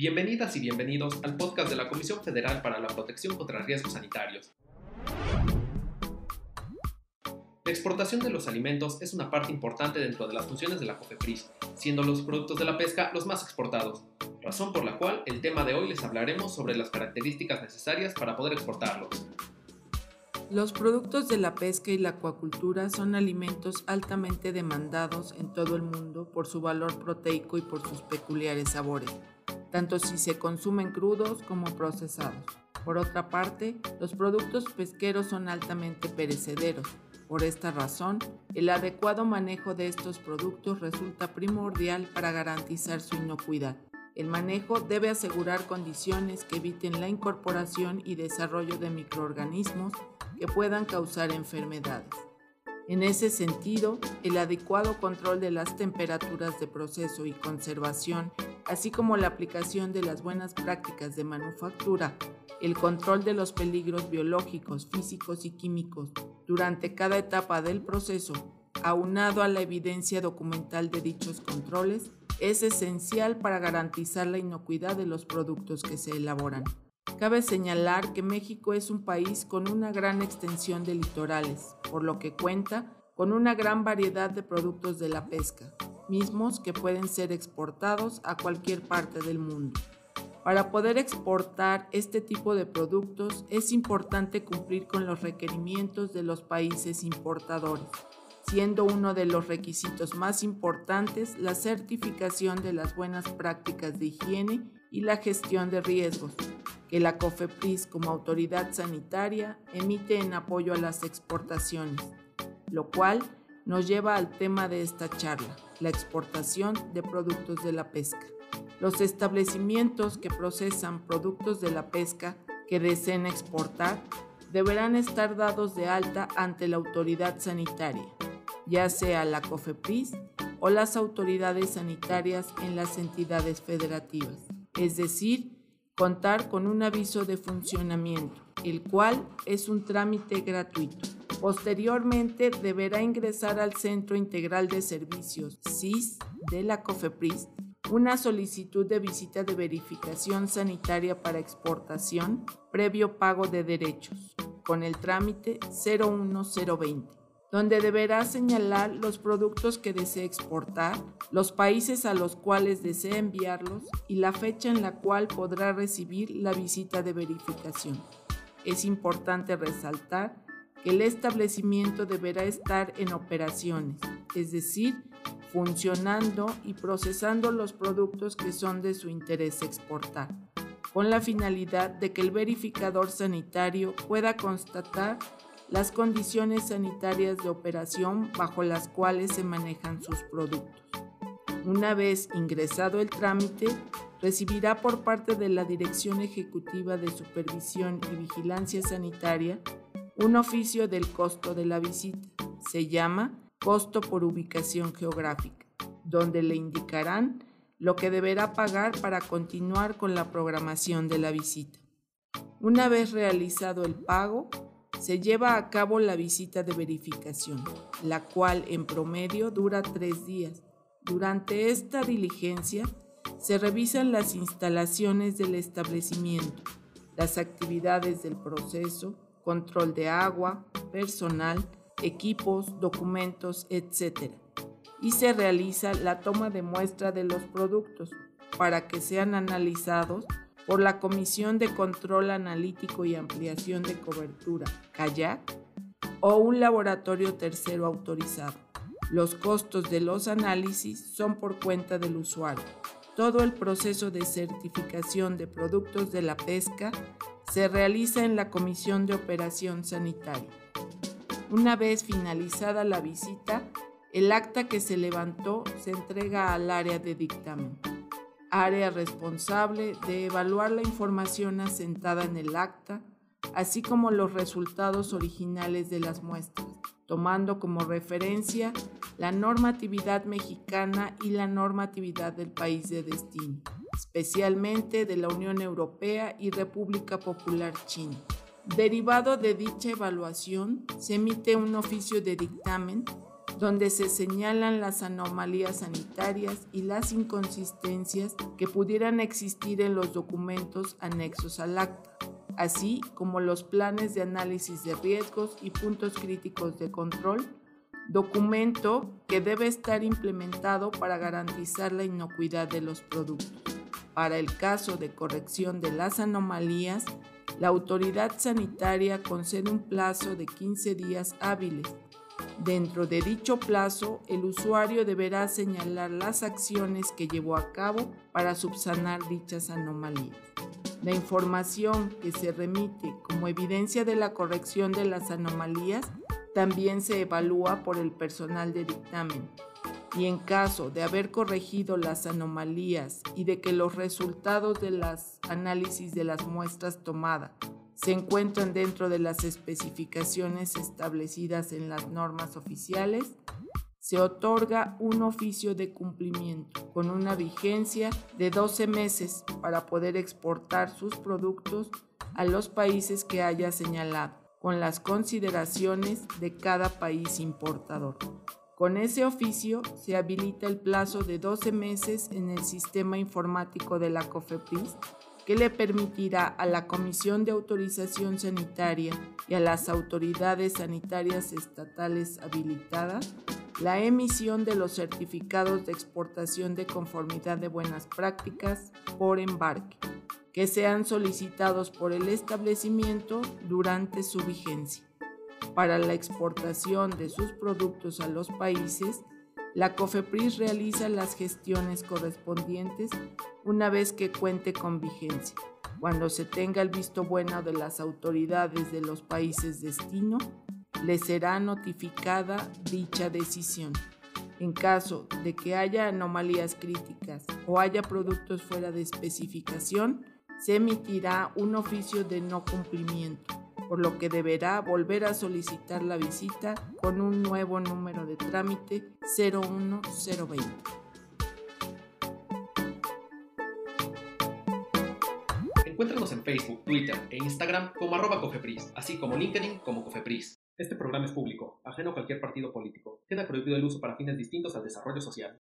Bienvenidas y bienvenidos al podcast de la Comisión Federal para la Protección contra Riesgos Sanitarios. La exportación de los alimentos es una parte importante dentro de las funciones de la COFEPRIS, siendo los productos de la pesca los más exportados, razón por la cual el tema de hoy les hablaremos sobre las características necesarias para poder exportarlos. Los productos de la pesca y la acuacultura son alimentos altamente demandados en todo el mundo por su valor proteico y por sus peculiares sabores, tanto si se consumen crudos como procesados. Por otra parte, los productos pesqueros son altamente perecederos. Por esta razón, el adecuado manejo de estos productos resulta primordial para garantizar su inocuidad. El manejo debe asegurar condiciones que eviten la incorporación y desarrollo de microorganismos que puedan causar enfermedades. En ese sentido, el adecuado control de las temperaturas de proceso y conservación, así como la aplicación de las buenas prácticas de manufactura, el control de los peligros biológicos, físicos y químicos durante cada etapa del proceso, aunado a la evidencia documental de dichos controles, es esencial para garantizar la inocuidad de los productos que se elaboran. Cabe señalar que México es un país con una gran extensión de litorales, por lo que cuenta con una gran variedad de productos de la pesca, mismos que pueden ser exportados a cualquier parte del mundo. Para poder exportar este tipo de productos es importante cumplir con los requerimientos de los países importadores, siendo uno de los requisitos más importantes la certificación de las buenas prácticas de higiene y la gestión de riesgos, que la COFEPRIS como autoridad sanitaria emite en apoyo a las exportaciones, lo cual nos lleva al tema de esta charla, la exportación de productos de la pesca. Los establecimientos que procesan productos de la pesca que deseen exportar deberán estar dados de alta ante la autoridad sanitaria, ya sea la COFEPRIS o las autoridades sanitarias en las entidades federativas, es decir, contar con un aviso de funcionamiento, el cual es un trámite gratuito. Posteriormente deberá ingresar al Centro Integral de Servicios CIS de la COFEPRIS una solicitud de visita de verificación sanitaria para exportación previo pago de derechos con el trámite 01020 donde deberá señalar los productos que desea exportar, los países a los cuales desea enviarlos y la fecha en la cual podrá recibir la visita de verificación. Es importante resaltar que el establecimiento deberá estar en operaciones, es decir, funcionando y procesando los productos que son de su interés exportar, con la finalidad de que el verificador sanitario pueda constatar las condiciones sanitarias de operación bajo las cuales se manejan sus productos. Una vez ingresado el trámite, recibirá por parte de la Dirección Ejecutiva de Supervisión y Vigilancia Sanitaria un oficio del costo de la visita. Se llama costo por ubicación geográfica, donde le indicarán lo que deberá pagar para continuar con la programación de la visita. Una vez realizado el pago, se lleva a cabo la visita de verificación, la cual en promedio dura tres días. Durante esta diligencia se revisan las instalaciones del establecimiento, las actividades del proceso, control de agua, personal, equipos, documentos, etc. Y se realiza la toma de muestra de los productos para que sean analizados por la Comisión de Control Analítico y Ampliación de Cobertura, CAYAC, o un laboratorio tercero autorizado. Los costos de los análisis son por cuenta del usuario. Todo el proceso de certificación de productos de la pesca se realiza en la Comisión de Operación Sanitaria. Una vez finalizada la visita, el acta que se levantó se entrega al área de dictamen área responsable de evaluar la información asentada en el acta, así como los resultados originales de las muestras, tomando como referencia la normatividad mexicana y la normatividad del país de destino, especialmente de la Unión Europea y República Popular China. Derivado de dicha evaluación, se emite un oficio de dictamen donde se señalan las anomalías sanitarias y las inconsistencias que pudieran existir en los documentos anexos al acta, así como los planes de análisis de riesgos y puntos críticos de control, documento que debe estar implementado para garantizar la inocuidad de los productos. Para el caso de corrección de las anomalías, la autoridad sanitaria concede un plazo de 15 días hábiles. Dentro de dicho plazo, el usuario deberá señalar las acciones que llevó a cabo para subsanar dichas anomalías. La información que se remite como evidencia de la corrección de las anomalías también se evalúa por el personal de dictamen y en caso de haber corregido las anomalías y de que los resultados de las análisis de las muestras tomadas se encuentran dentro de las especificaciones establecidas en las normas oficiales, se otorga un oficio de cumplimiento con una vigencia de 12 meses para poder exportar sus productos a los países que haya señalado, con las consideraciones de cada país importador. Con ese oficio se habilita el plazo de 12 meses en el sistema informático de la COFEPRIS que le permitirá a la Comisión de Autorización Sanitaria y a las autoridades sanitarias estatales habilitadas la emisión de los certificados de exportación de conformidad de buenas prácticas por embarque, que sean solicitados por el establecimiento durante su vigencia para la exportación de sus productos a los países, la COFEPRIS realiza las gestiones correspondientes una vez que cuente con vigencia. Cuando se tenga el visto bueno de las autoridades de los países destino, le será notificada dicha decisión. En caso de que haya anomalías críticas o haya productos fuera de especificación, se emitirá un oficio de no cumplimiento por lo que deberá volver a solicitar la visita con un nuevo número de trámite 01020. Encuéntranos en Facebook, Twitter e Instagram como arroba Cofepris, así como LinkedIn como Cofepris. Este programa es público, ajeno a cualquier partido político. Queda prohibido el uso para fines distintos al desarrollo social.